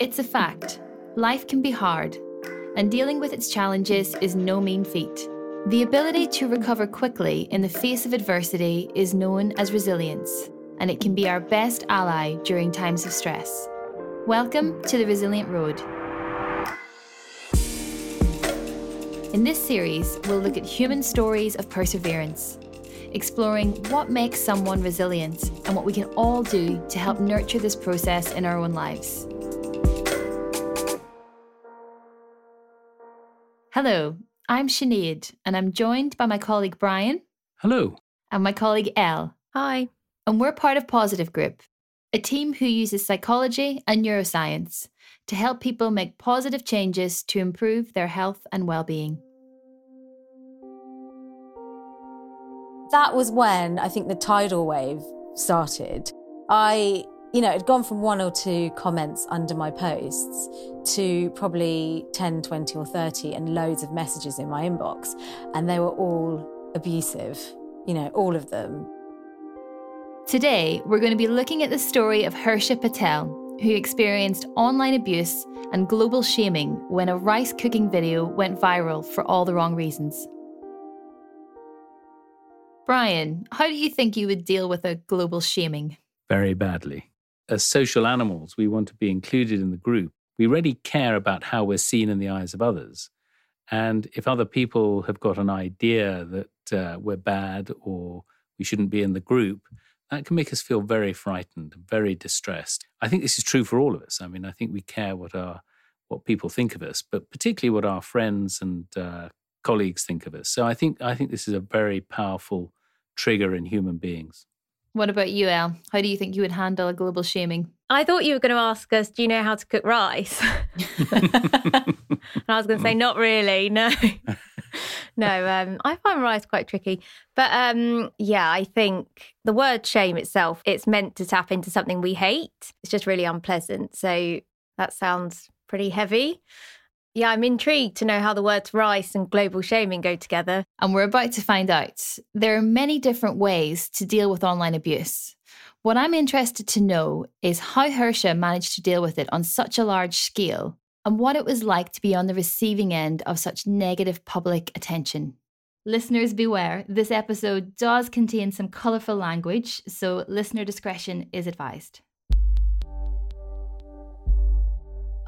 It's a fact. Life can be hard, and dealing with its challenges is no mean feat. The ability to recover quickly in the face of adversity is known as resilience, and it can be our best ally during times of stress. Welcome to the Resilient Road. In this series, we'll look at human stories of perseverance, exploring what makes someone resilient and what we can all do to help nurture this process in our own lives. Hello, I'm Sinead, and I'm joined by my colleague Brian. Hello. And my colleague Elle. Hi. And we're part of Positive Group, a team who uses psychology and neuroscience to help people make positive changes to improve their health and well-being. That was when I think the tidal wave started. I, you know, it had gone from one or two comments under my posts to probably 10, 20 or 30 and loads of messages in my inbox and they were all abusive, you know, all of them. Today, we're going to be looking at the story of Hersha Patel, who experienced online abuse and global shaming when a rice cooking video went viral for all the wrong reasons. Brian, how do you think you would deal with a global shaming? Very badly. As social animals, we want to be included in the group. We really care about how we're seen in the eyes of others. And if other people have got an idea that uh, we're bad or we shouldn't be in the group, that can make us feel very frightened, very distressed. I think this is true for all of us. I mean, I think we care what our what people think of us, but particularly what our friends and uh, colleagues think of us. So I think I think this is a very powerful trigger in human beings. What about you, Elle? How do you think you would handle a global shaming? I thought you were going to ask us, do you know how to cook rice? and I was going to say, not really, no. no, um, I find rice quite tricky. But um, yeah, I think the word shame itself, it's meant to tap into something we hate. It's just really unpleasant. So that sounds pretty heavy. Yeah, I'm intrigued to know how the words rice and global shaming go together. And we're about to find out. There are many different ways to deal with online abuse. What I'm interested to know is how Hersha managed to deal with it on such a large scale and what it was like to be on the receiving end of such negative public attention. Listeners, beware, this episode does contain some colourful language, so listener discretion is advised.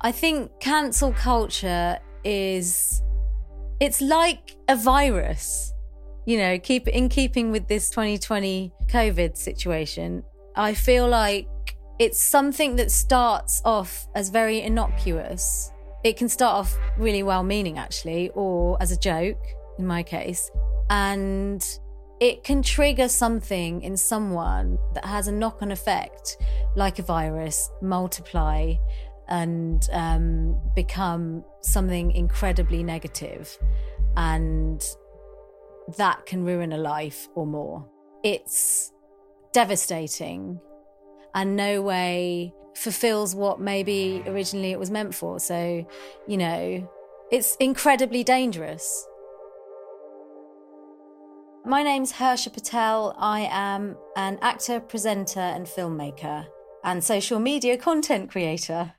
I think cancel culture is it's like a virus. You know, keep in keeping with this 2020 COVID situation. I feel like it's something that starts off as very innocuous. It can start off really well meaning actually or as a joke in my case and it can trigger something in someone that has a knock on effect, like a virus, multiply and um, become something incredibly negative, and that can ruin a life or more. It's devastating and no way fulfills what maybe originally it was meant for. So, you know, it's incredibly dangerous. My name's Hersha Patel. I am an actor, presenter, and filmmaker, and social media content creator.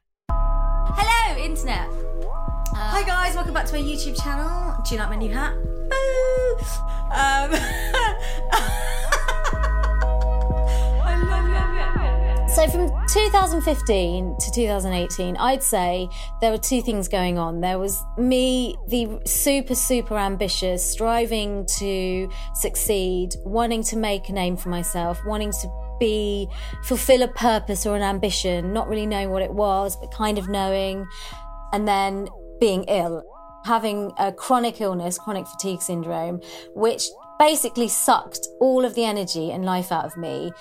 Hello, Internet. Uh, Hi, guys. Welcome back to my YouTube channel. Do you like my new hat? Boo! Um, So from 2015 to 2018, I'd say there were two things going on. There was me, the super, super ambitious, striving to succeed, wanting to make a name for myself, wanting to be, fulfill a purpose or an ambition, not really knowing what it was, but kind of knowing. And then being ill, having a chronic illness, chronic fatigue syndrome, which basically sucked all of the energy and life out of me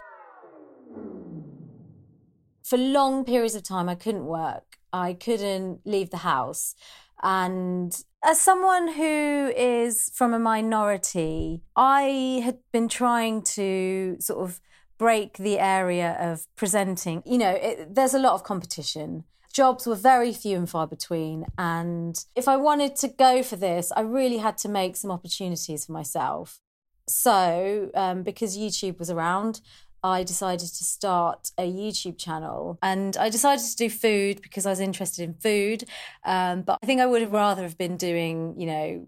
for long periods of time, I couldn't work. I couldn't leave the house. And as someone who is from a minority, I had been trying to sort of break the area of presenting. You know, it, there's a lot of competition. Jobs were very few and far between. And if I wanted to go for this, I really had to make some opportunities for myself. So, um, because YouTube was around, I decided to start a YouTube channel. And I decided to do food because I was interested in food. Um, but I think I would have rather have been doing, you know,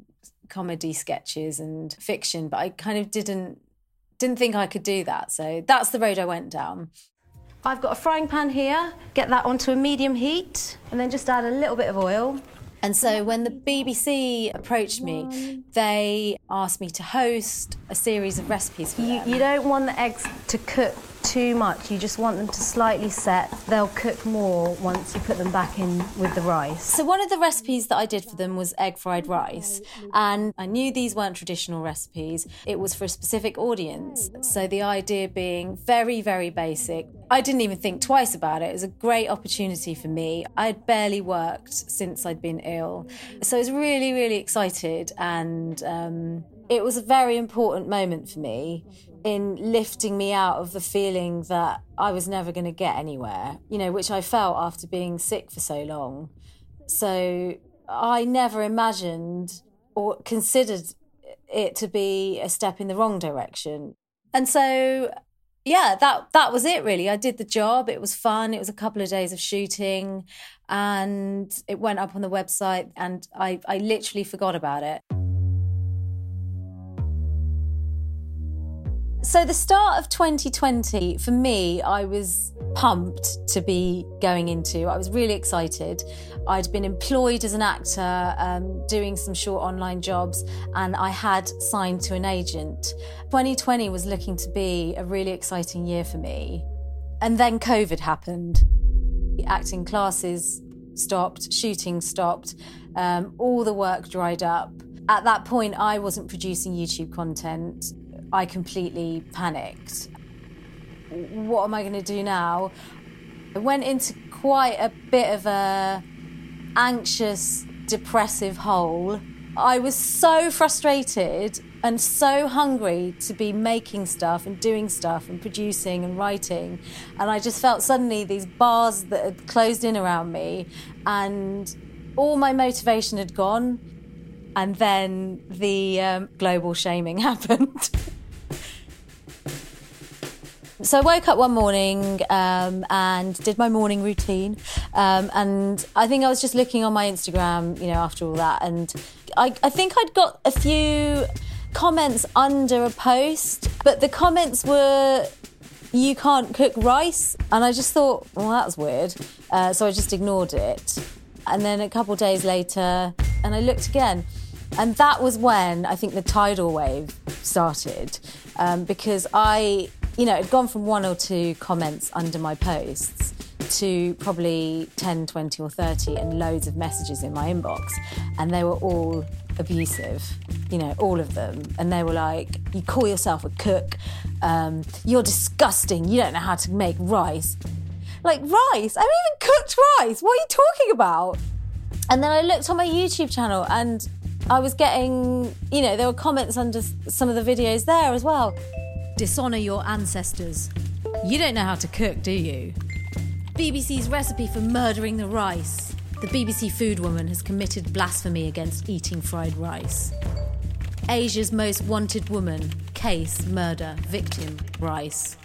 comedy sketches and fiction, but I kind of didn't didn't think I could do that. So that's the road I went down. I've got a frying pan here. Get that onto a medium heat and then just add a little bit of oil. And so when the BBC approached me, they asked me to host a series of recipes for You, them. you don't want the eggs to cook too much. You just want them to slightly set. They'll cook more once you put them back in with the rice. So one of the recipes that I did for them was egg fried rice, and I knew these weren't traditional recipes. It was for a specific audience. So the idea being very, very basic. I didn't even think twice about it. It was a great opportunity for me. I had barely worked since I'd been ill, so I was really, really excited, and um, it was a very important moment for me in lifting me out of the feeling that I was never going to get anywhere, you know, which I felt after being sick for so long. So I never imagined or considered it to be a step in the wrong direction. And so yeah, that that was it really. I did the job. It was fun. It was a couple of days of shooting and it went up on the website and I, I literally forgot about it. So, the start of 2020, for me, I was pumped to be going into. I was really excited. I'd been employed as an actor, um, doing some short online jobs, and I had signed to an agent. 2020 was looking to be a really exciting year for me. And then COVID happened. The Acting classes stopped, shooting stopped, um, all the work dried up. At that point, I wasn't producing YouTube content. I completely panicked. What am I going to do now? I went into quite a bit of a anxious, depressive hole. I was so frustrated and so hungry to be making stuff and doing stuff and producing and writing. And I just felt suddenly these bars that had closed in around me and all my motivation had gone. And then the um, global shaming happened. So I woke up one morning um, and did my morning routine, um, and I think I was just looking on my Instagram, you know, after all that, and I, I think I'd got a few comments under a post, but the comments were you can't cook rice. And I just thought, well, that's weird. Uh, so I just ignored it. And then a couple days later, and I looked again. And that was when I think the tidal wave started um, because I, you know, it'd gone from one or two comments under my posts to probably 10, 20, or 30 and loads of messages in my inbox. And they were all abusive, you know, all of them. And they were like, You call yourself a cook, um, you're disgusting, you don't know how to make rice. Like, rice? I haven't even cooked rice. What are you talking about? And then I looked on my YouTube channel and I was getting, you know, there were comments under some of the videos there as well. Dishonour your ancestors. You don't know how to cook, do you? BBC's recipe for murdering the rice. The BBC food woman has committed blasphemy against eating fried rice. Asia's most wanted woman. Case, murder, victim, rice.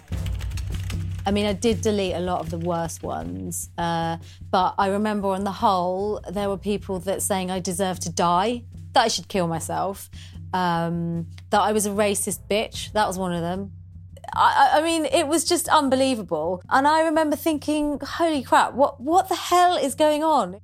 I mean, I did delete a lot of the worst ones, uh, but I remember on the whole, there were people that saying I deserve to die, that I should kill myself, um, that I was a racist bitch. That was one of them. I, I mean, it was just unbelievable. And I remember thinking, holy crap, what, what the hell is going on?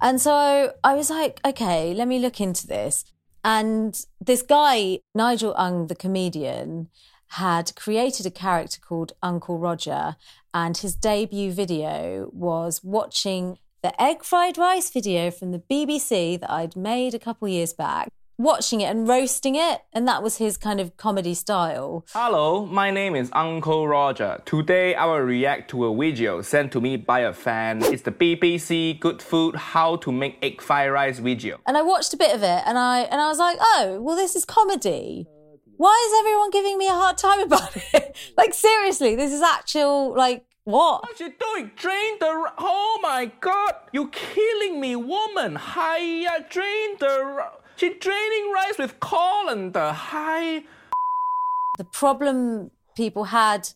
And so I was like, okay, let me look into this. And this guy, Nigel Ng, the comedian, had created a character called Uncle Roger. And his debut video was watching the egg fried rice video from the BBC that I'd made a couple years back, watching it and roasting it. And that was his kind of comedy style. Hello, my name is Uncle Roger. Today I will react to a video sent to me by a fan. It's the BBC Good Food How to Make Egg Fried Rice video. and I watched a bit of it and I and I was like, oh, well, this is comedy. Why is everyone giving me a hard time about it? like seriously, this is actual like what? What you doing? Drain the. Oh my god! You're killing me, woman! Hiya, drain the. She draining rice with colander. Hi. The problem people had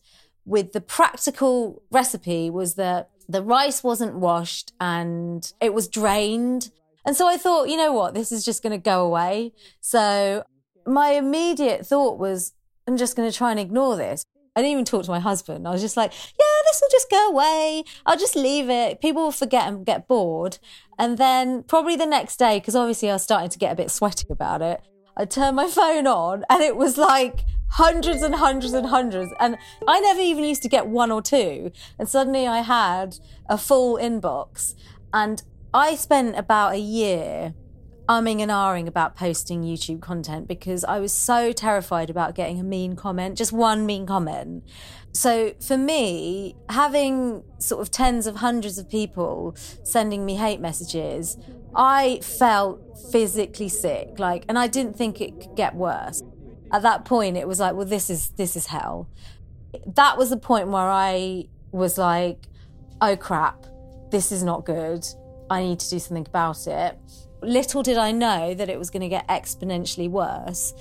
with the practical recipe was that the rice wasn't washed and it was drained. And so I thought, you know what, this is just going to go away. So my immediate thought was, I'm just going to try and ignore this. I didn't even talk to my husband. I was just like, yeah, this will just go away. I'll just leave it. People will forget and get bored. And then probably the next day, because obviously I was starting to get a bit sweaty about it, I turned my phone on and it was like hundreds and hundreds and hundreds. And I never even used to get one or two. And suddenly I had a full inbox. And I spent about a year umming and ahhing about posting YouTube content because I was so terrified about getting a mean comment, just one mean comment. So for me, having sort of tens of hundreds of people sending me hate messages, I felt physically sick. Like, and I didn't think it could get worse. At that point, it was like, well, this is this is hell. That was the point where I was like, oh crap, this is not good. I need to do something about it. Little did I know that it was going to get exponentially worse.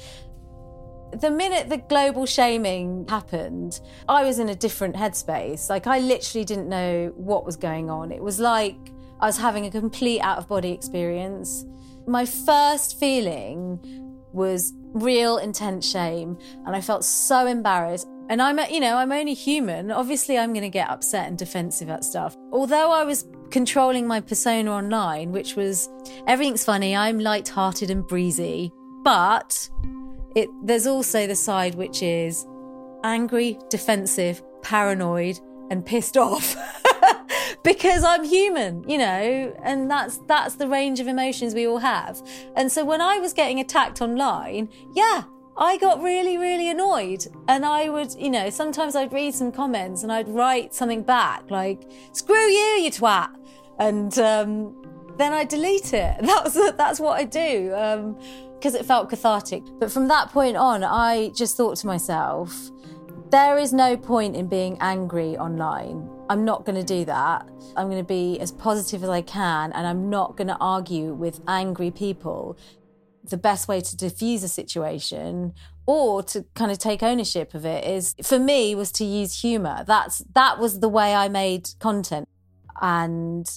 The minute the global shaming happened, I was in a different headspace. Like, I literally didn't know what was going on. It was like I was having a complete out of body experience. My first feeling was real intense shame, and I felt so embarrassed. And I'm, you know, I'm only human. Obviously, I'm going to get upset and defensive at stuff. Although I was controlling my persona online, which was everything's funny, I'm light-hearted and breezy, but it there's also the side which is angry, defensive, paranoid, and pissed off. because I'm human, you know, and that's that's the range of emotions we all have. And so when I was getting attacked online, yeah, I got really, really annoyed. And I would, you know, sometimes I'd read some comments and I'd write something back like, screw you, you twat. And um, then I delete it. That's, that's what I do because um, it felt cathartic. But from that point on, I just thought to myself, there is no point in being angry online. I'm not going to do that. I'm going to be as positive as I can and I'm not going to argue with angry people the best way to diffuse a situation or to kind of take ownership of it is for me was to use humor. That's that was the way i made content. And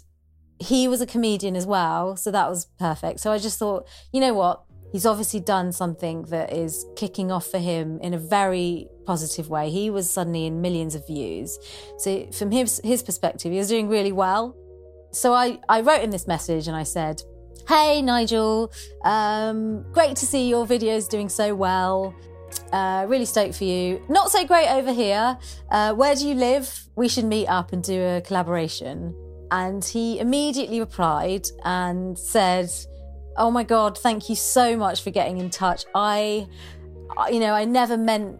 he was a comedian as well so that was perfect. So i just thought you know what? He's obviously done something that is kicking off for him in a very positive way. He was suddenly in millions of views. So from his his perspective he was doing really well. So i i wrote him this message and i said Hey, Nigel. Um, great to see your videos doing so well. Uh, really stoked for you. Not so great over here. Uh, where do you live? We should meet up and do a collaboration. And he immediately replied and said, Oh my God, thank you so much for getting in touch. I, you know, I never meant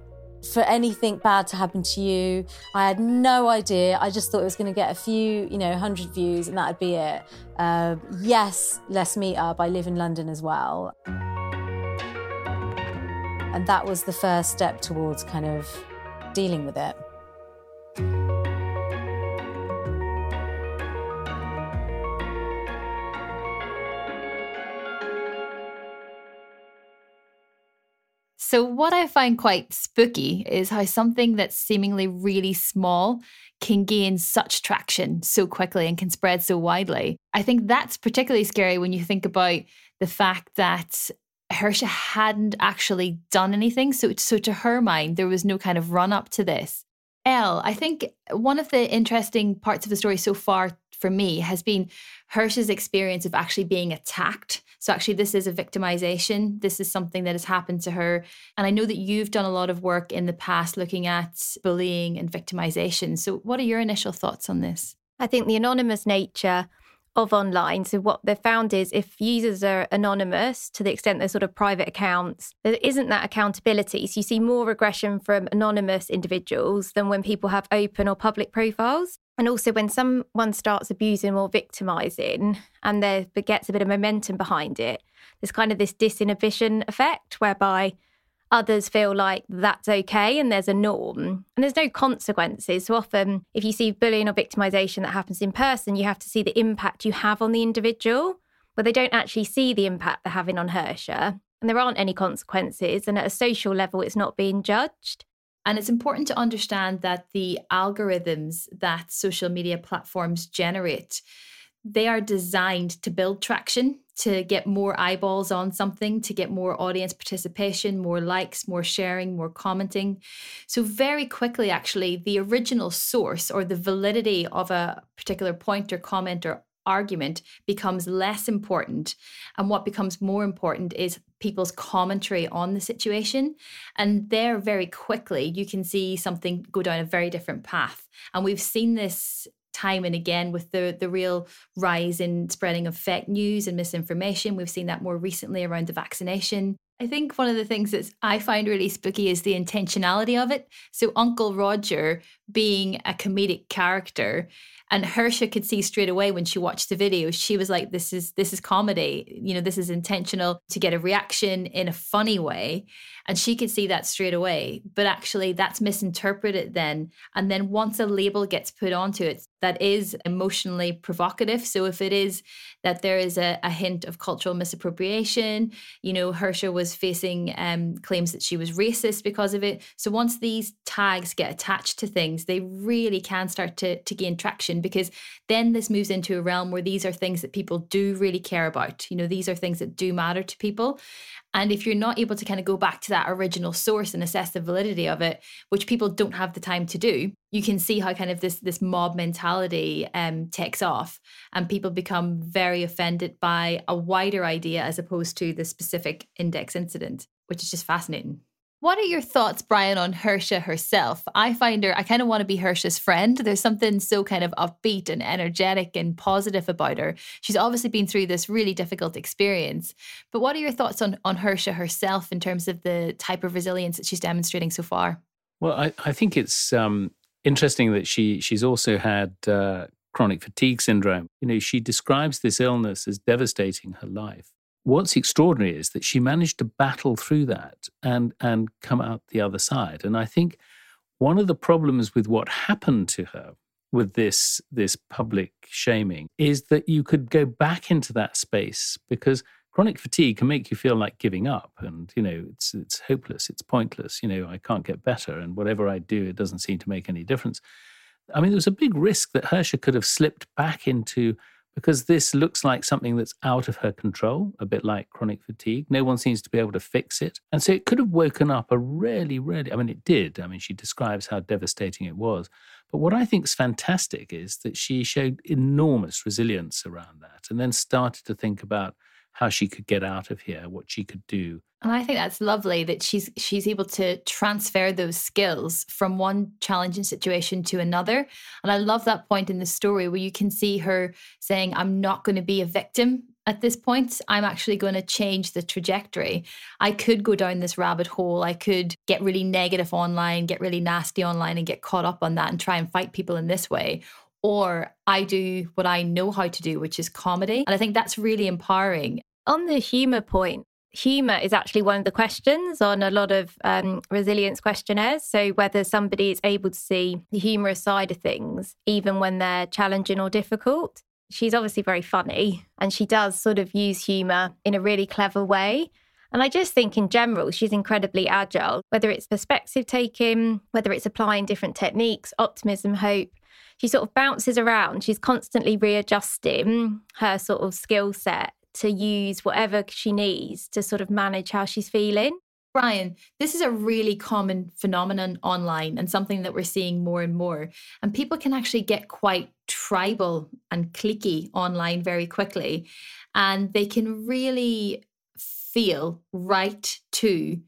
for anything bad to happen to you. I had no idea. I just thought it was going to get a few, you know, hundred views and that'd be it. Uh, yes, let's meet up. I live in London as well. And that was the first step towards kind of dealing with it. So, what I find quite spooky is how something that's seemingly really small can gain such traction so quickly and can spread so widely. I think that's particularly scary when you think about the fact that Hersha hadn't actually done anything. So, so to her mind, there was no kind of run up to this. Elle, I think one of the interesting parts of the story so far for me has been Hersha's experience of actually being attacked. So, actually, this is a victimization. This is something that has happened to her. And I know that you've done a lot of work in the past looking at bullying and victimization. So, what are your initial thoughts on this? I think the anonymous nature of online. So, what they've found is if users are anonymous to the extent they're sort of private accounts, there isn't that accountability. So, you see more regression from anonymous individuals than when people have open or public profiles. And also, when someone starts abusing or victimizing and there gets a bit of momentum behind it, there's kind of this disinhibition effect whereby others feel like that's okay and there's a norm and there's no consequences. So often, if you see bullying or victimization that happens in person, you have to see the impact you have on the individual, but they don't actually see the impact they're having on Hersha. And there aren't any consequences. And at a social level, it's not being judged. And it's important to understand that the algorithms that social media platforms generate, they are designed to build traction, to get more eyeballs on something, to get more audience participation, more likes, more sharing, more commenting. So, very quickly, actually, the original source or the validity of a particular point or comment or argument becomes less important. And what becomes more important is people's commentary on the situation. And there, very quickly, you can see something go down a very different path. And we've seen this time and again with the the real rise in spreading of fake news and misinformation. We've seen that more recently around the vaccination. I think one of the things that I find really spooky is the intentionality of it. So Uncle Roger being a comedic character and Hersha could see straight away when she watched the video, she was like, This is this is comedy. You know, this is intentional to get a reaction in a funny way. And she could see that straight away. But actually that's misinterpreted then. And then once a label gets put onto it that is emotionally provocative. So if it is that there is a, a hint of cultural misappropriation, you know, Hersha was facing um, claims that she was racist because of it. So once these tags get attached to things, they really can start to, to gain traction because then this moves into a realm where these are things that people do really care about. You know, these are things that do matter to people. And if you're not able to kind of go back to that original source and assess the validity of it, which people don't have the time to do, you can see how kind of this this mob mentality um, takes off, and people become very offended by a wider idea as opposed to the specific index incident, which is just fascinating. What are your thoughts, Brian, on Hersha herself? I find her, I kind of want to be Hersha's friend. There's something so kind of upbeat and energetic and positive about her. She's obviously been through this really difficult experience. But what are your thoughts on, on Hersha herself in terms of the type of resilience that she's demonstrating so far? Well, I, I think it's um, interesting that she she's also had uh, chronic fatigue syndrome. You know, she describes this illness as devastating her life what's extraordinary is that she managed to battle through that and and come out the other side. And I think one of the problems with what happened to her with this this public shaming is that you could go back into that space because chronic fatigue can make you feel like giving up and you know it's it's hopeless it's pointless you know i can't get better and whatever i do it doesn't seem to make any difference i mean there was a big risk that hersha could have slipped back into because this looks like something that's out of her control, a bit like chronic fatigue. No one seems to be able to fix it. And so it could have woken up a really, really, I mean, it did. I mean, she describes how devastating it was. But what I think is fantastic is that she showed enormous resilience around that and then started to think about how she could get out of here, what she could do. And I think that's lovely that she's she's able to transfer those skills from one challenging situation to another. And I love that point in the story where you can see her saying, I'm not going to be a victim at this point. I'm actually going to change the trajectory. I could go down this rabbit hole. I could get really negative online, get really nasty online, and get caught up on that and try and fight people in this way or I do what I know how to do, which is comedy. And I think that's really empowering. On the humour point, humour is actually one of the questions on a lot of um, resilience questionnaires. So, whether somebody is able to see the humorous side of things, even when they're challenging or difficult. She's obviously very funny and she does sort of use humour in a really clever way. And I just think in general, she's incredibly agile, whether it's perspective taking, whether it's applying different techniques, optimism, hope she sort of bounces around. She's constantly readjusting her sort of skill set to use whatever she needs to sort of manage how she's feeling. Brian, this is a really common phenomenon online and something that we're seeing more and more. And people can actually get quite tribal and cliquey online very quickly. And they can really feel right to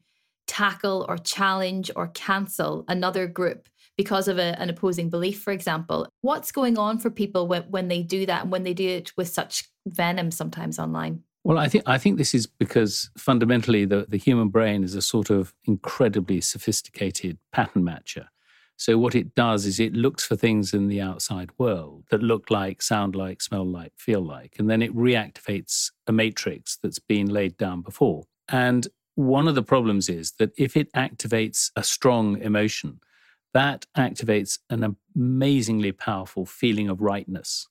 tackle or challenge or cancel another group because of a, an opposing belief, for example. What's going on for people when, when they do that and when they do it with such venom sometimes online? Well, I think I think this is because fundamentally the, the human brain is a sort of incredibly sophisticated pattern matcher. So what it does is it looks for things in the outside world that look like, sound like, smell like, feel like, and then it reactivates a matrix that's been laid down before. And one of the problems is that if it activates a strong emotion, that activates an amazingly powerful feeling of rightness.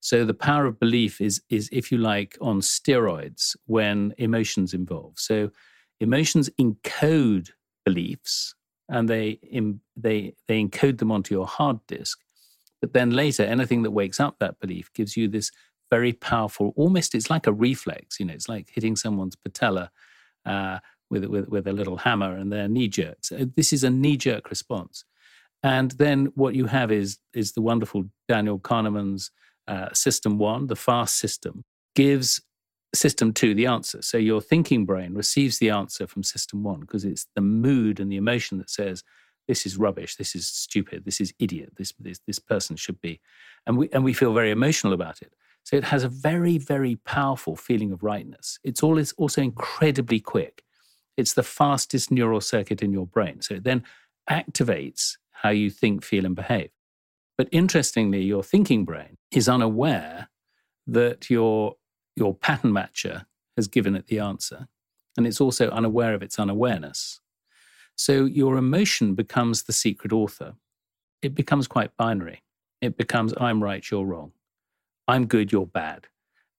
So the power of belief is, is, if you like, on steroids when emotions involve. So emotions encode beliefs and they they they encode them onto your hard disk. But then later, anything that wakes up that belief gives you this very powerful, almost it's like a reflex. You know, it's like hitting someone's patella uh, with, with with a little hammer, and their knee jerks. This is a knee jerk response. And then what you have is is the wonderful Daniel Kahneman's uh, system one, the fast system, gives system two the answer. So your thinking brain receives the answer from system one because it's the mood and the emotion that says, this is rubbish, this is stupid, this is idiot, this, this, this person should be. And we, and we feel very emotional about it. So it has a very, very powerful feeling of rightness. It's also incredibly quick. It's the fastest neural circuit in your brain. So it then activates how you think, feel, and behave. But interestingly, your thinking brain is unaware that your your pattern matcher has given it the answer, and it's also unaware of its unawareness. So your emotion becomes the secret author. It becomes quite binary. It becomes I'm right, you're wrong. I'm good, you're bad.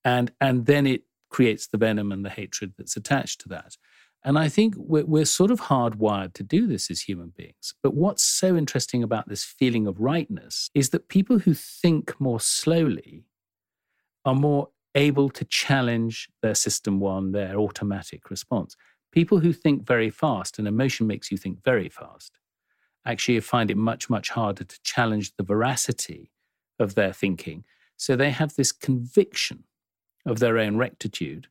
And, and then it creates the venom and the hatred that's attached to that. And I think we're, we're, sort of hardwired to do this as human beings. But what's so interesting about this feeling of rightness is that people who think more slowly are more able to challenge their system one, their automatic response. People who think very fast, and emotion makes you think very fast, actually find it much, much harder to challenge the veracity of their thinking. So they have this conviction of their own rectitude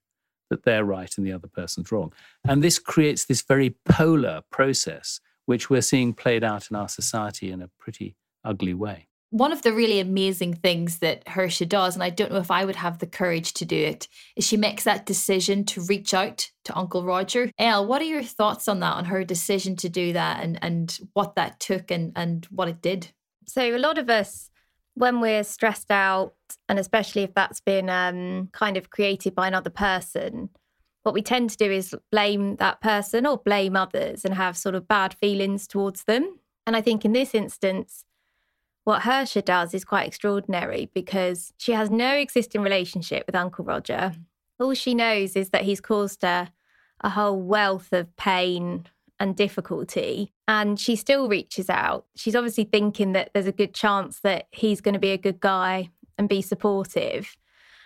that they're right and the other person's wrong. And this creates this very polar process, which we're seeing played out in our society in a pretty ugly way one of the really amazing things that Hersha does, and I don't know if I would have the courage to do it, is she makes that decision to reach out to Uncle Roger. Elle, what are your thoughts on that, on her decision to do that and, and what that took and, and what it did? So, a lot of us, when we're stressed out, and especially if that's been um, kind of created by another person, what we tend to do is blame that person or blame others and have sort of bad feelings towards them. And I think in this instance, what Hersha does is quite extraordinary because she has no existing relationship with Uncle Roger. All she knows is that he's caused her a whole wealth of pain and difficulty. And she still reaches out. She's obviously thinking that there's a good chance that he's going to be a good guy and be supportive.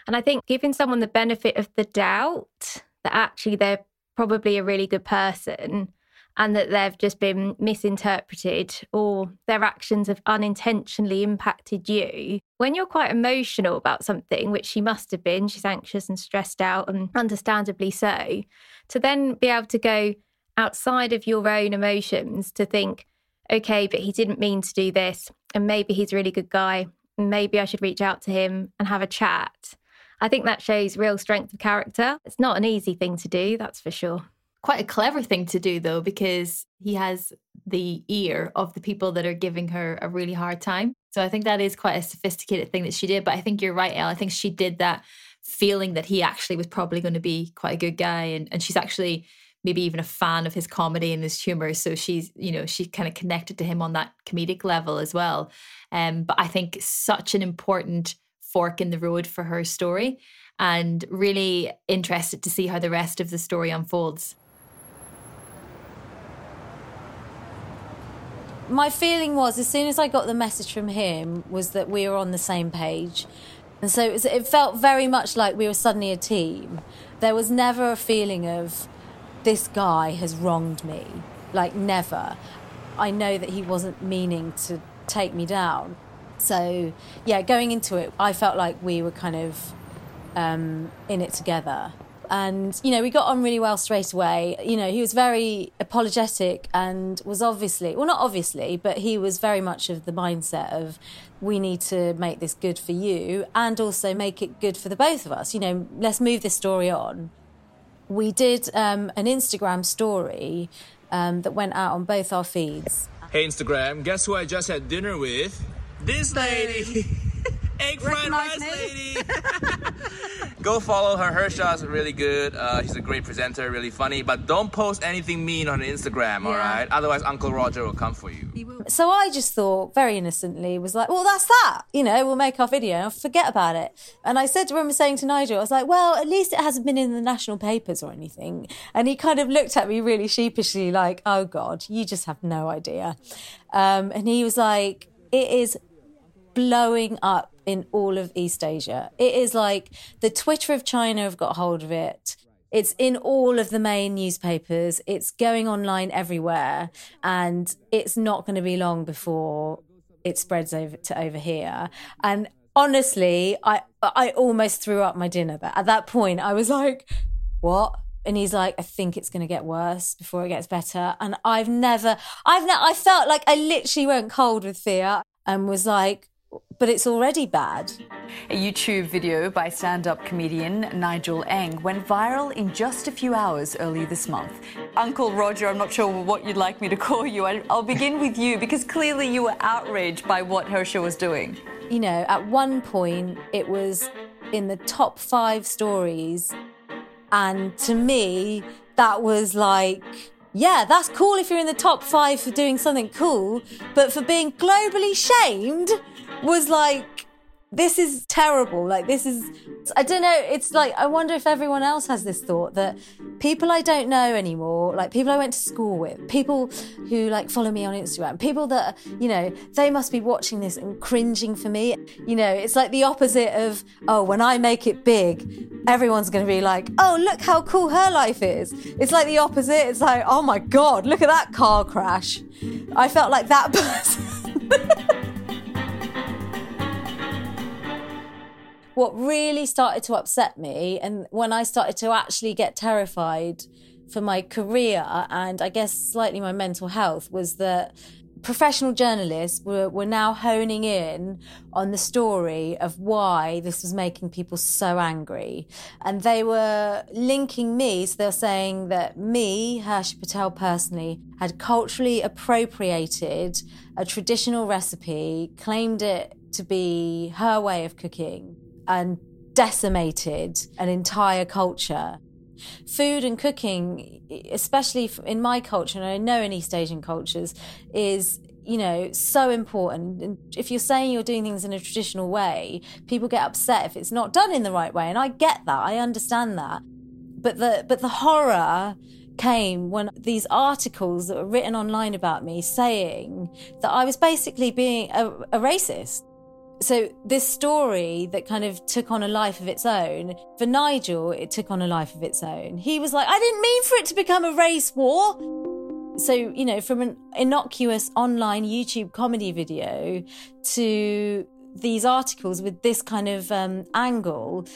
And I think giving someone the benefit of the doubt that actually they're probably a really good person and that they've just been misinterpreted or their actions have unintentionally impacted you. When you're quite emotional about something, which she must have been, she's anxious and stressed out, and understandably so, to then be able to go outside of your own emotions to think, okay, but he didn't mean to do this, and maybe he's a really good guy, maybe I should reach out to him and have a chat. I think that shows real strength of character. It's not an easy thing to do, that's for sure quite a clever thing to do though because he has the ear of the people that are giving her a really hard time so i think that is quite a sophisticated thing that she did but i think you're right Elle. i think she did that feeling that he actually was probably going to be quite a good guy and, and she's actually maybe even a fan of his comedy and his humor so she's you know she kind of connected to him on that comedic level as well um, but i think such an important fork in the road for her story and really interested to see how the rest of the story unfolds my feeling was as soon as I got the message from him was that we were on the same page. And so it, was, it felt very much like we were suddenly a team. There was never a feeling of this guy has wronged me. Like, never. I know that he wasn't meaning to take me down. So, yeah, going into it, I felt like we were kind of um, in it together and you know we got on really well straight away you know he was very apologetic and was obviously well not obviously but he was very much of the mindset of we need to make this good for you and also make it good for the both of us you know let's move this story on we did um, an instagram story um, that went out on both our feeds. Hey instagram. Guess who i just had dinner with? This lady egg fried rice lady. Go follow her. Her shots are really good. Uh, she's a great presenter, really funny. But don't post anything mean on Instagram, all right? Otherwise, Uncle Roger will come for you. So I just thought very innocently, was like, well, that's that. You know, we'll make our video and forget about it. And I said to him, saying to Nigel, I was like, well, at least it hasn't been in the national papers or anything. And he kind of looked at me really sheepishly, like, oh God, you just have no idea. Um, and he was like, it is blowing up in all of East Asia. It is like the Twitter of China have got hold of it. It's in all of the main newspapers. It's going online everywhere. And it's not going to be long before it spreads over to over here. And honestly, I I almost threw up my dinner. But at that point, I was like, what? And he's like, I think it's going to get worse before it gets better. And I've never, I've ne- I felt like I literally went cold with fear and was like, but it's already bad. A YouTube video by stand up comedian Nigel Ng went viral in just a few hours early this month. Uncle Roger, I'm not sure what you'd like me to call you. I'll begin with you because clearly you were outraged by what Hersha was doing. You know, at one point, it was in the top five stories. And to me, that was like, yeah, that's cool if you're in the top five for doing something cool. But for being globally shamed was like, this is terrible. Like, this is, I don't know. It's like, I wonder if everyone else has this thought that people I don't know anymore, like people I went to school with, people who like follow me on Instagram, people that, you know, they must be watching this and cringing for me. You know, it's like the opposite of, oh, when I make it big, everyone's going to be like, oh, look how cool her life is. It's like the opposite. It's like, oh my God, look at that car crash. I felt like that person. What really started to upset me and when I started to actually get terrified for my career and I guess slightly my mental health was that professional journalists were, were now honing in on the story of why this was making people so angry. And they were linking me, so they were saying that me, Hersha Patel personally, had culturally appropriated a traditional recipe, claimed it to be her way of cooking, and decimated an entire culture. Food and cooking, especially in my culture, and I know in East Asian cultures, is you know so important. And if you're saying you're doing things in a traditional way, people get upset if it's not done in the right way, and I get that, I understand that. But the but the horror came when these articles that were written online about me saying that I was basically being a, a racist so this story that kind of took on a life of its own, for Nigel, it took on a life of its own. He was like, I didn't mean for it to become a race war. So, you know, from an innocuous online YouTube comedy video to these articles with this kind of um, angle,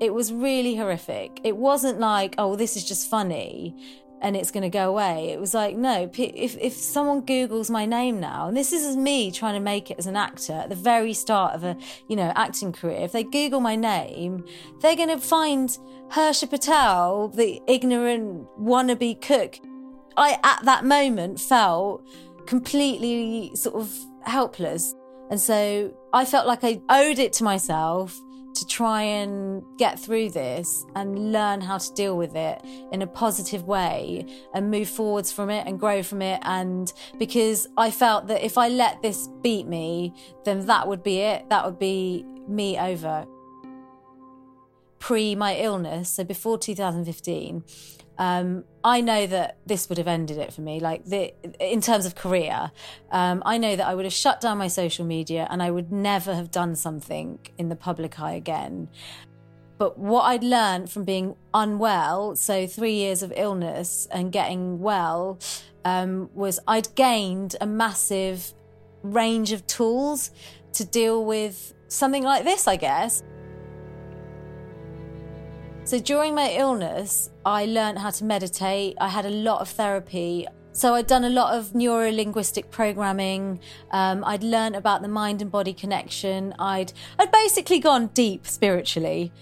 it was really horrific. It wasn't like, oh, this is just funny and it's going to go away. It was like, no, if, if someone Googles my name now, and this is me trying to make it as an actor at the very start of a, you know, acting career, if they Google my name, they're going to find Hersha Patel, the ignorant wannabe cook. I, at that moment, felt completely sort of helpless. And so I felt like I owed it to myself to try and get through this and learn how to deal with it in a positive way and move forwards from it and grow from it. And because I felt that if I let this beat me, then that would be it. That would be me over. Pre my illness, so before 2015, um, I know that this would have ended it for me. Like the, in terms of career, um, I know that I would have shut down my social media and I would never have done something in the public eye again. But what I'd learned from being unwell, so three years of illness and getting well, um, was I'd gained a massive range of tools to deal with something like this, I guess. So during my illness, I learned how to meditate. I had a lot of therapy. So I'd done a lot of neuro linguistic programming. Um, I'd learned about the mind and body connection. I'd I'd basically gone deep spiritually.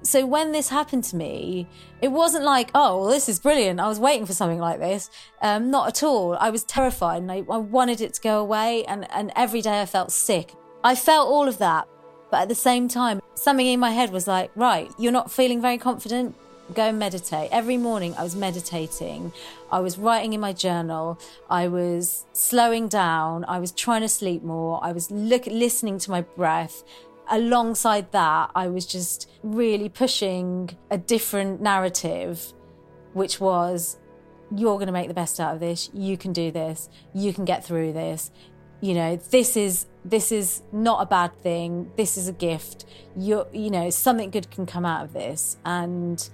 So when this happened to me, it wasn't like, oh, well, this is brilliant. I was waiting for something like this. Um, not at all. I was terrified and I, I wanted it to go away. And, and every day I felt sick. I felt all of that. But at the same time, something in my head was like, right, you're not feeling very confident. Go and meditate. Every morning I was meditating. I was writing in my journal. I was slowing down. I was trying to sleep more. I was look, listening to my breath. Alongside that, I was just really pushing a different narrative, which was you're going to make the best out of this. You can do this. You can get through this. You know, this is this is not a bad thing. This is a gift. You you know, something good can come out of this. And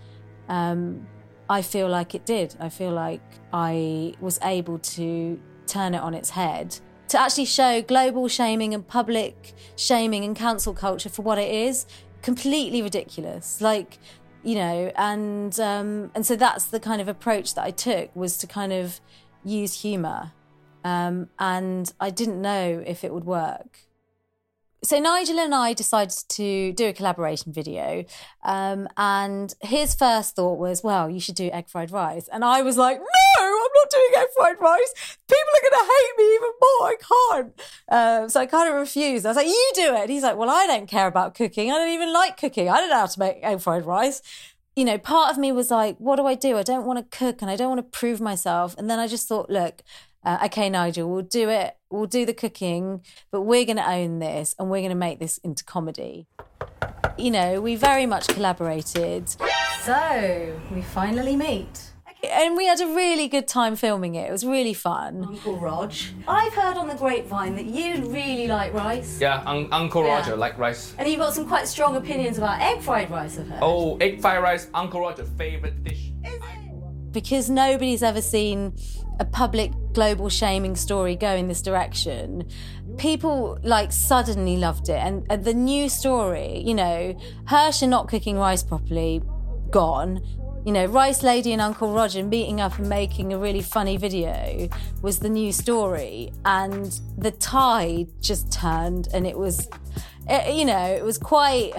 um, I feel like it did. I feel like I was able to turn it on its head to actually show global shaming and public shaming and cancel culture for what it is completely ridiculous like you know and um, and so that's the kind of approach that i took was to kind of use humor um, and i didn't know if it would work so Nigel and I decided to do a collaboration video, um, and his first thought was, "Well, you should do egg fried rice," and I was like, "No, I'm not doing egg fried rice. People are going to hate me even more. I can't." Uh, so I kind of refused. I was like, "You do it." And he's like, "Well, I don't care about cooking. I don't even like cooking. I don't know how to make egg fried rice." You know, part of me was like, "What do I do? I don't want to cook, and I don't want to prove myself." And then I just thought, "Look." Uh, okay, Nigel, we'll do it. We'll do the cooking, but we're going to own this and we're going to make this into comedy. You know, we very much collaborated. So we finally meet. And we had a really good time filming it. It was really fun. Uncle Rog. I've heard on the grapevine that you really like rice. Yeah, un- Uncle Yeah. Roger like rice. And you've got some quite strong opinions about egg fried rice, I've heard. Oh, egg fried rice, Uncle Roger favorite dish. because nobody's ever seen a public global shaming story go in this direction people like suddenly loved it. And, and the new story you know Hersha not cooking rice properly gone. You know rice lady and uncle roger meeting up and making a really funny video was the new story. And the tide just turned and it was it, you know it was quite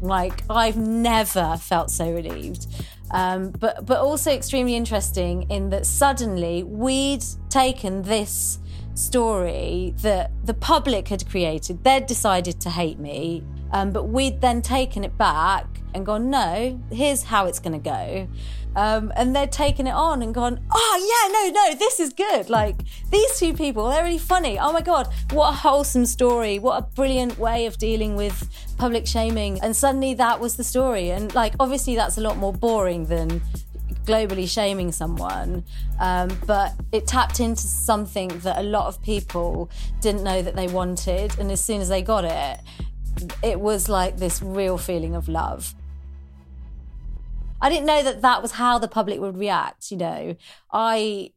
like I've never felt so relieved. Um, but but also extremely interesting in that suddenly we'd taken this story that the public had created. They'd decided to hate me, um, but we'd then taken it back and gone, no, here's how it's going to go. Um, and they're taking it on and gone, oh yeah, no, no, this is good. Like these two people, they're really funny. Oh my god, what a wholesome story! What a brilliant way of dealing with public shaming. And suddenly that was the story. And like obviously that's a lot more boring than globally shaming someone, um, but it tapped into something that a lot of people didn't know that they wanted. And as soon as they got it, it was like this real feeling of love. I didn't know that that was how the public would react. You know, I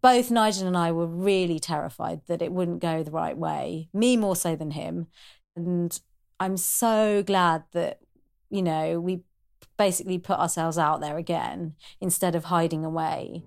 both Nigel and I were really terrified that it wouldn't go the right way. Me more so than him, and I'm so glad that you know we basically put ourselves out there again instead of hiding away.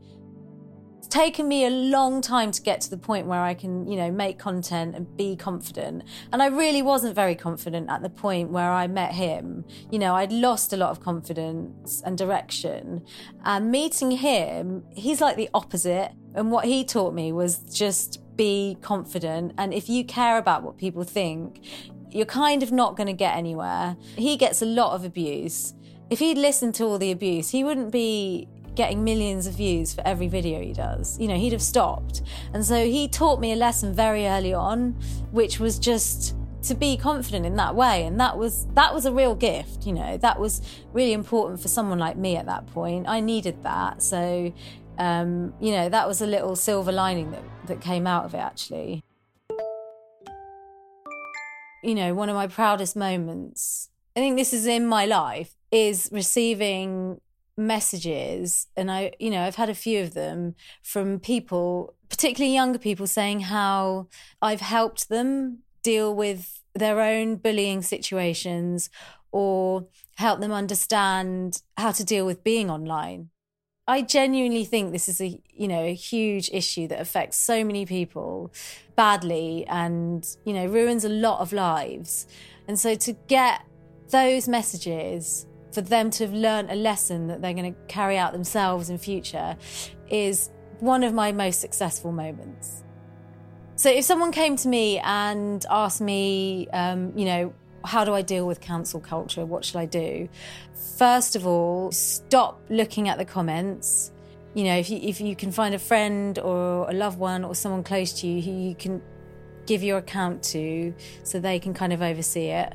It's taken me a long time to get to the point where I can, you know, make content and be confident. And I really wasn't very confident at the point where I met him. You know, I'd lost a lot of confidence and direction. And meeting him, he's like the opposite. And what he taught me was just be confident. And if you care about what people think, you're kind of not going to get anywhere. He gets a lot of abuse. If he'd listened to all the abuse, he wouldn't be getting millions of views for every video he does. You know, he'd have stopped. And so he taught me a lesson very early on, which was just to be confident in that way. And that was that was a real gift you know. That was really important for someone like me at that point. I needed that. So um, you know that was a little silver lining that, that came out of it actually. You know one of my proudest moments i think this is in my life is receiving messages and i you know i've had a few of them from people particularly younger people saying how i've helped them deal with their own bullying situations or help them understand how to deal with being online. I genuinely think this is a you know a huge issue that affects so many people badly and you know ruins a lot of lives. And so to get those messages for them to have learned a lesson that they're going to carry out themselves in future is one of my most successful moments. So if someone came to me and asked me, um, you know, how do I deal with cancel culture? What should I do? First of all, stop looking at the comments. You know, if you, if you can find a friend or a loved one or someone close to you who you can give your account to so they can kind of oversee it.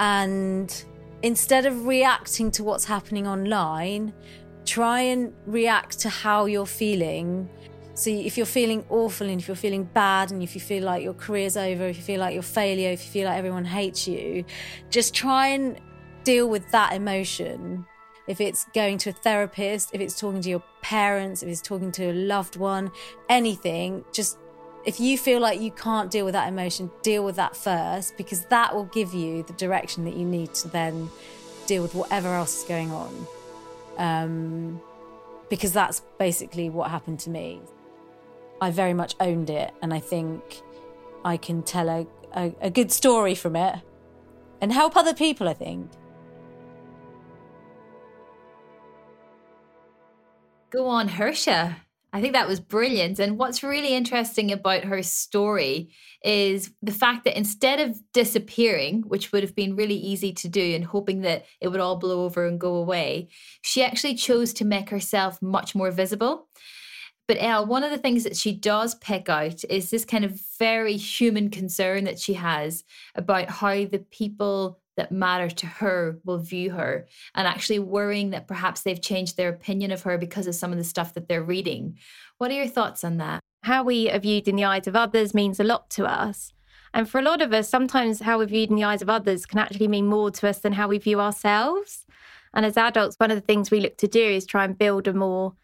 And instead of reacting to what's happening online, try and react to how you're feeling. So if you're feeling awful and if you're feeling bad and if you feel like your career's over, if you feel like you're a failure, if you feel like everyone hates you, just try and deal with that emotion. If it's going to a therapist, if it's talking to your parents, if it's talking to a loved one, anything, just if you feel like you can't deal with that emotion, deal with that first because that will give you the direction that you need to then deal with whatever else is going on. Um, because that's basically what happened to me. I very much owned it, and I think I can tell a, a, a good story from it and help other people, I think. Go on, Hersha. I think that was brilliant. And what's really interesting about her story is the fact that instead of disappearing, which would have been really easy to do and hoping that it would all blow over and go away, she actually chose to make herself much more visible. But Elle, one of the things that she does pick out is this kind of very human concern that she has about how the people that matter to her will view her and actually worrying that perhaps they've changed their opinion of her because of some of the stuff that they're reading. What are your thoughts on that? How we are viewed in the eyes of others means a lot to us. And for a lot of us, sometimes how we're viewed in the eyes of others can actually mean more to us than how we view ourselves. And as adults, one of the things we look to do is try and build a more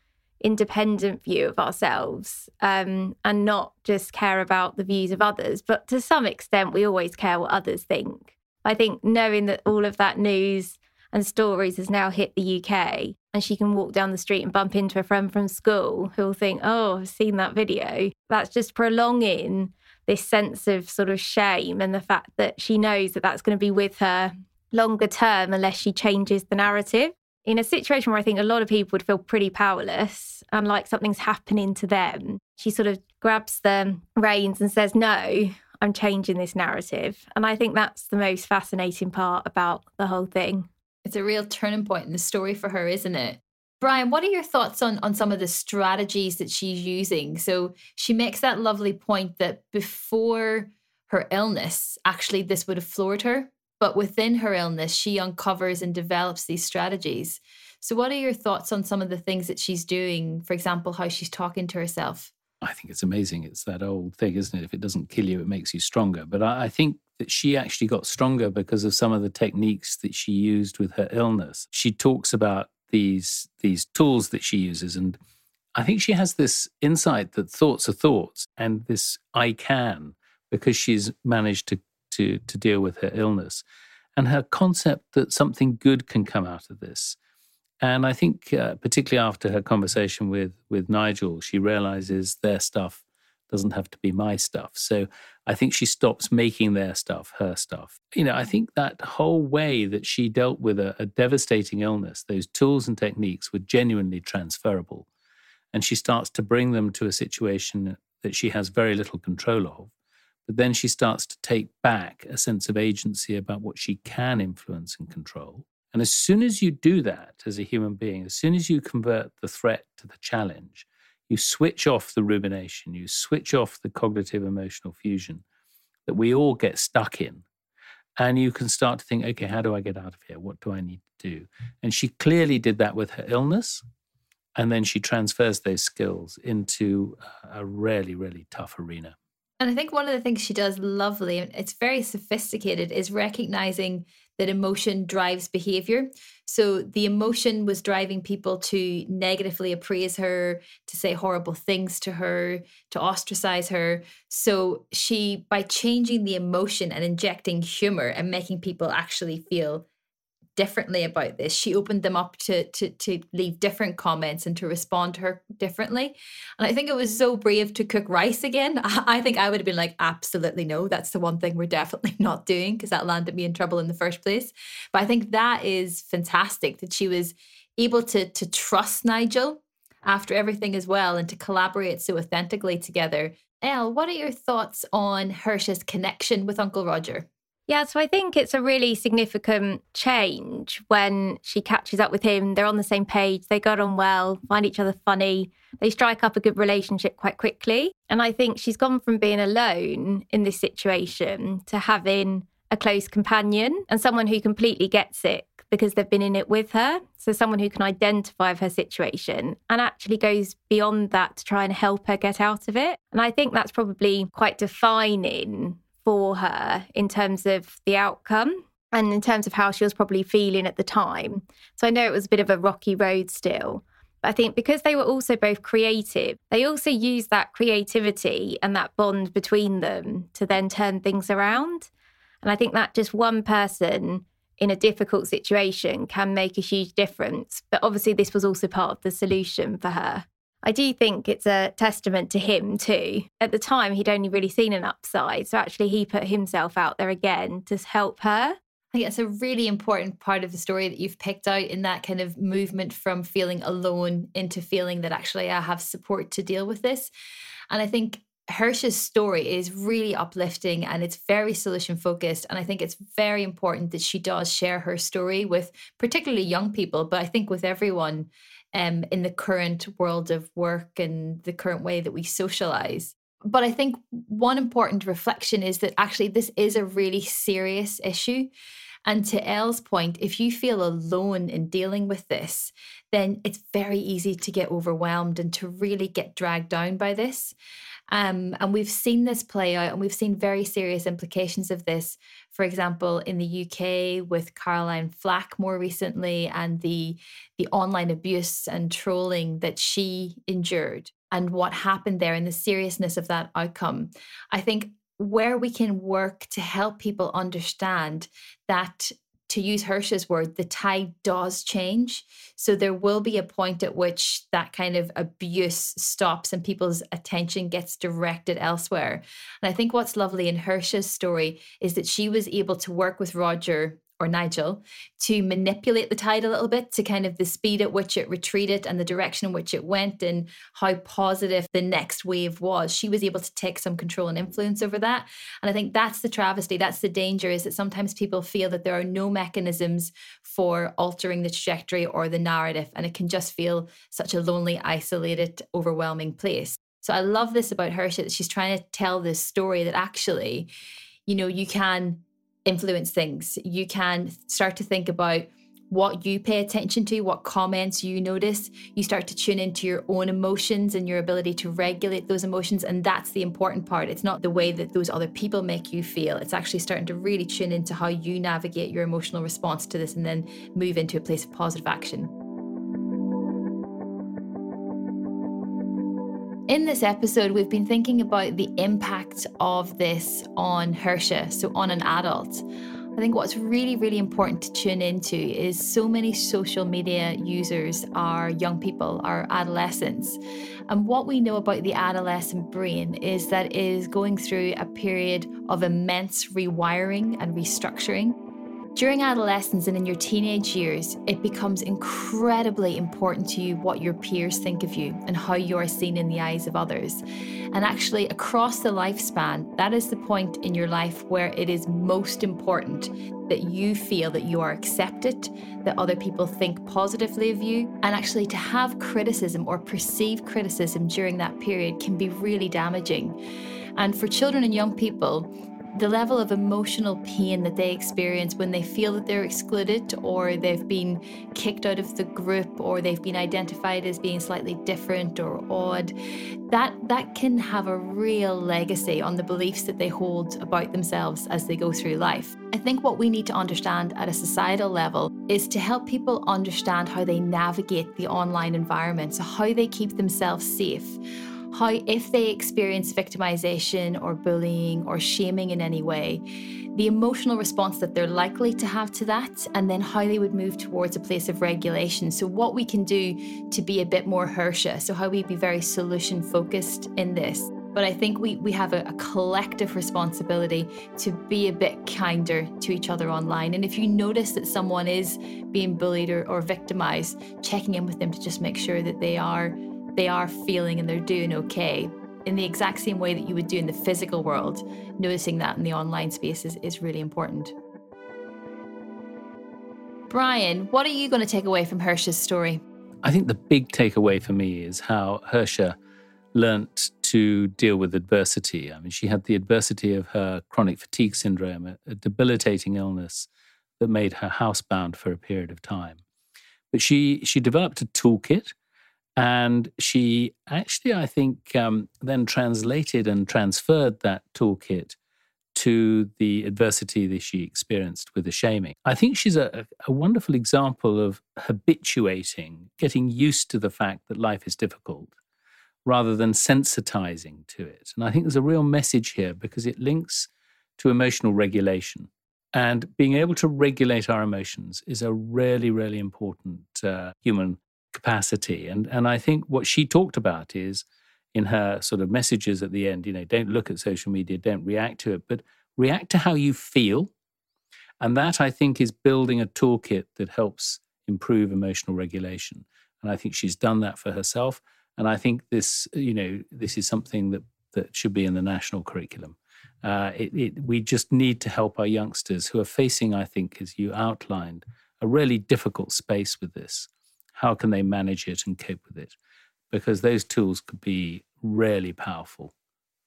independent view of ourselves um, and not just care about the views of others. But to some extent, we always care what others think. I think knowing that all of that news and stories has now hit the UK and she can walk down the street and bump into a friend from school who will think, oh, I've seen that video. That's just prolonging this sense of sort of shame and the fact that she knows that that's going to be with her longer term unless she changes the narrative. In a situation where I think a lot of people would feel pretty powerless and like something's happening to them, she sort of grabs the reins and says, No, I'm changing this narrative. And I think that's the most fascinating part about the whole thing. It's a real turning point in the story for her, isn't it? Brian, what are your thoughts on, on some of the strategies that she's using? So she makes that lovely point that before her illness, actually, this would have floored her. But within her illness, she uncovers and develops these strategies. So, what are your thoughts on some of the things that she's doing? For example, how she's talking to herself? I think it's amazing. It's that old thing, isn't it? If it doesn't kill you, it makes you stronger. But I, I, think that she actually got stronger because of some of the techniques that she used with her illness. She talks about these these tools that she uses, and I think she has this insight that thoughts are thoughts, and this I can because she's managed to to to deal with her illness, and her concept that something good can come out of this and I think, uh, particularly after her conversation with with Nigel, she realizes their stuff doesn't have to be my stuff. So I think she stops making their stuff her stuff. You know, I think that whole way that she dealt with a, a devastating illness, those tools and techniques were genuinely transferable. And she starts to bring them to a situation that she has very little control of. But then she starts to take back a sense of agency about what she can influence and control. And as soon as you do that as a human being, as soon as you convert the threat to the challenge, you switch off the rumination, you switch off the cognitive emotional fusion that we all get stuck in. And you can start to think, okay, how do I get out of here? What do I need to do? And she clearly did that with her illness. And then she transfers those skills into a really, really tough arena. And I think one of the things she does lovely, and it's very sophisticated, is recognizing that emotion drives behavior. So the emotion was driving people to negatively appraise her, to say horrible things to her, to ostracize her. So she, by changing the emotion and injecting humor and making people actually feel differently about this. She opened them up to to to leave different comments and to respond to her differently. And I think it was so brave to cook rice again. I think I would have been like, absolutely no, that's the one thing we're definitely not doing because that landed me in trouble in the first place. But I think that is fantastic that she was able to to trust Nigel after everything as well and to collaborate so authentically together. Elle, what are your thoughts on Hersha's connection with Uncle Roger? Yeah, so I think it's a really significant change when she catches up with him. They're on the same page, they got on well, find each other funny, they strike up a good relationship quite quickly. And I think she's gone from being alone in this situation to having a close companion and someone who completely gets it because they've been in it with her. So, someone who can identify her situation and actually goes beyond that to try and help her get out of it. And I think that's probably quite defining for her in terms of the outcome and in terms of how she was probably feeling at the time. So I know it was a bit of a rocky road still. But I think because they were also both creative, they also used that creativity and that bond between them to then turn things around. And I think that just one person in a difficult situation can make a huge difference. But obviously, this was also part of the solution for her. I do think it's a testament to him too. At the time, he'd only really seen an upside. So actually, he put himself out there again to help her. I think it's a really important part of the story that you've picked out in that kind of movement from feeling alone into feeling that actually I have support to deal with this. And I think Hersha's story is really uplifting and it's very solution focused. And I think it's very important that she does share her story with particularly young people, but I think with everyone um, in the current world of work and the current way that we socialize. But I think one important reflection is that actually this is a really serious issue. And to Elle's point, if you feel alone in dealing with this, then it's very easy to get overwhelmed and to really get dragged down by this. Um, and we've seen this play out and we've seen very serious implications of this. For example, in the UK with Caroline Flack more recently and the, the online abuse and trolling that she endured and what happened there and the seriousness of that outcome. I think where we can work to help people understand that to use Hersha's word, the tide does change. So there will be a point at which that kind of abuse stops and people's attention gets directed elsewhere. And I think what's lovely in Hersha's story is that she was able to work with Roger or Nigel to manipulate the tide a little bit to kind of the speed at which it retreated and the direction in which it went and how positive the next wave was. She was able to take some control and influence over that. And I think that's the travesty, that's the danger is that sometimes people feel that there are no mechanisms for altering the trajectory or the narrative. And it can just feel such a lonely, isolated, overwhelming place. So I love this about her that she's trying to tell this story that actually, you know, you can influence things. You can start to think about what you pay attention to, what comments you notice. You start to tune into your own emotions and your ability to regulate those emotions. And that's the important part. It's not the way that those other people make you feel. It's actually starting to really tune into how you navigate your emotional response to this and then move into a place of positive action. In this episode, we've been thinking about the impact of this on Hersha, so on an adult. I think what's really, really important to tune into is so many social media users are young people, are adolescents. And what we know about the adolescent brain is that it is going through a period of immense rewiring and restructuring. During adolescence and in your teenage years, it becomes incredibly important to you what your peers think of you and how you are seen in the eyes of others. And actually, across the lifespan, that is the point in your life where it is most important that you feel that you are accepted, that other people think positively of you. And actually, to have criticism or perceived criticism during that period can be really damaging. And for children and young people, the level of emotional pain that they experience when they feel that they're excluded or they've been kicked out of the group or they've been identified as being slightly different or odd that that can have a real legacy on the beliefs that they hold about themselves as they go through life. I think what we need to understand at a societal level is to help people understand how they navigate the online environment so how they keep themselves safe how, if they experience victimization or bullying or shaming in any way, the emotional response that they're likely to have to that, and then how they would move towards a place of regulation. So, what we can do to be a bit more Hersha, so how we be very solution focused in this. But I think we, we have a, a, collective responsibility to be a bit kinder to each other online. And if you notice that someone is being bullied or, or victimized, checking in with them to just make sure that they are they are feeling and they're doing okay. in the exact same way that you would do in the physical world, noticing that in the online space is, really important. Brian, what are you going to take away from Hersha's story? I think the big takeaway for me is how Hersha learnt to deal with adversity. I mean, she had the adversity of her chronic fatigue syndrome, a debilitating illness that made her housebound for a period of time. But she she developed a toolkit, and she actually, I think, um, then translated and transferred that toolkit to the adversity that she experienced with the shaming. I think she's a, a wonderful example of habituating, getting used to the fact that life is difficult rather than sensitizing to it. And I think there's a real message here because it links to emotional regulation. And being able to regulate our emotions is a really, really important uh, human capacity. And, and I think what she talked about is in her sort of messages at the end, you know, don't look at social media, don't react to it, but react to how you feel. And that I think is building a toolkit that helps improve emotional regulation. And I think she's done that for herself. And I think this, you know, this is something that that should be in the national curriculum. Uh, it, it, we just need to help our youngsters who are facing, I think, as you outlined, a really difficult space with this. How can they manage it and cope with it? Because those tools could be really powerful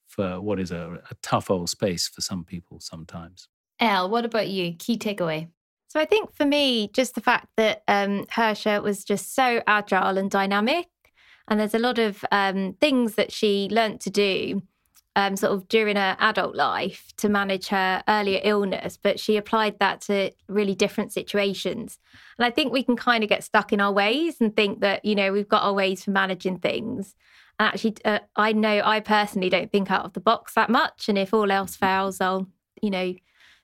for what is a, a tough old space for some people sometimes. Elle, what about you? Key takeaway? So I think for me, just the fact that um, Hersha was just so agile and dynamic and there's a lot of um, things that she learnt to do um, sort of during her adult life to manage her earlier illness, but she applied that to really different situations. And I think we can kind of get stuck in our ways and think that, you know, we've got our ways for managing things. And actually, uh, I know I personally don't think out of the box that much. And if all else fails, I'll, you know,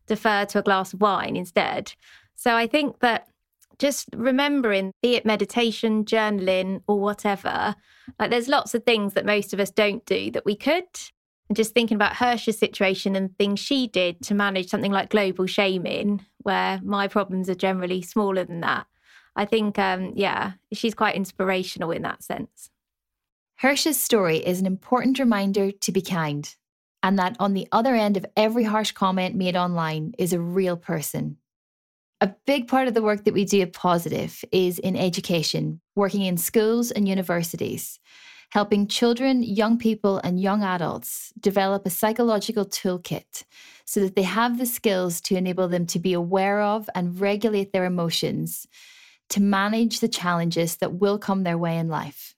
defer to a glass of wine instead. So I think that just remembering, be it meditation, journaling, or whatever, like there's lots of things that most of us don't do that we could. And just thinking about Hersha's situation and things she did to manage something like global shaming, where my problems are generally smaller than that. I think, um, yeah, she's quite inspirational in that sense. Hersha's story is an important reminder to be kind, and that on the other end of every harsh comment made online is a real person a big part of the work that we do at Positive is in education, working in schools and universities, helping children, young people, and young adults develop a psychological toolkit so that they have the skills to enable them to be aware of and regulate their emotions, to manage the challenges that will come their way in life.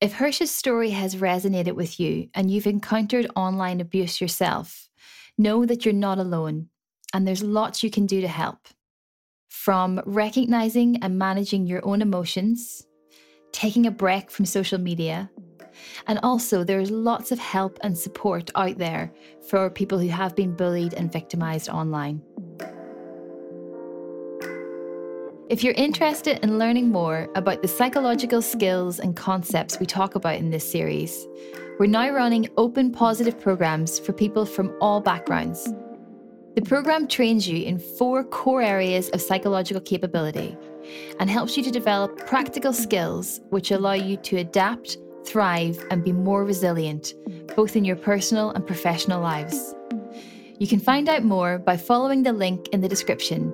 If Hersha's story has resonated with you and you've encountered online abuse yourself, know that you're not alone and there's lots you can do to help from recognizing and managing your own emotions, taking a break from social media. And also, there's lots of help and support out there for people who have been bullied and victimized online. If you're interested in learning more about the psychological skills and concepts we talk about in this series, we're now running open positive programs for people from all backgrounds. The program trains you in four core areas of psychological capability and helps you to develop practical skills which allow you to adapt, thrive, and be more resilient, both in your personal and professional lives. You can find out more by following the link in the description,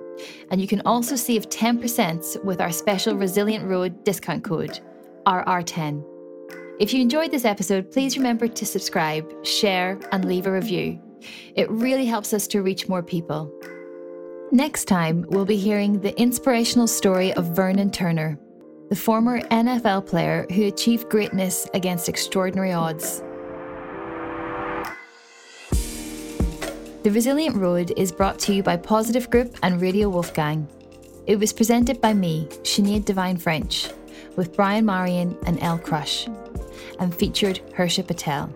and you can also save 10% with our special Resilient Road discount code, RR10. If you enjoyed this episode, please remember to subscribe, share, and leave a review. It really helps us to reach more people. Next time, we'll be hearing the inspirational story of Vernon Turner, the former NFL player who achieved greatness against extraordinary odds. The Resilient Road is brought to you by Positive Group and Radio Wolfgang. It was presented by me, Sinead Devine French, with Brian Marien and Elle Crush, and featured Hersha Patel.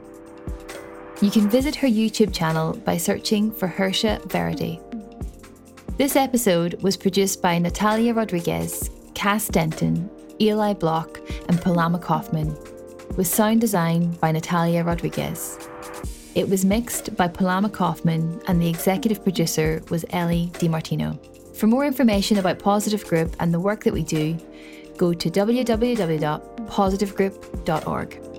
You can visit her YouTube channel by searching for Hersha Verity. This episode was produced by Natalia Rodriguez, Cass Denton, Eli Block, and Palama Kaufman, with sound design by Natalia Rodriguez. It was mixed by Palama Kaufman, and the executive producer was Ellie DiMartino. For more information about Positive Group and the work that we do, go to www.positivegroup.org.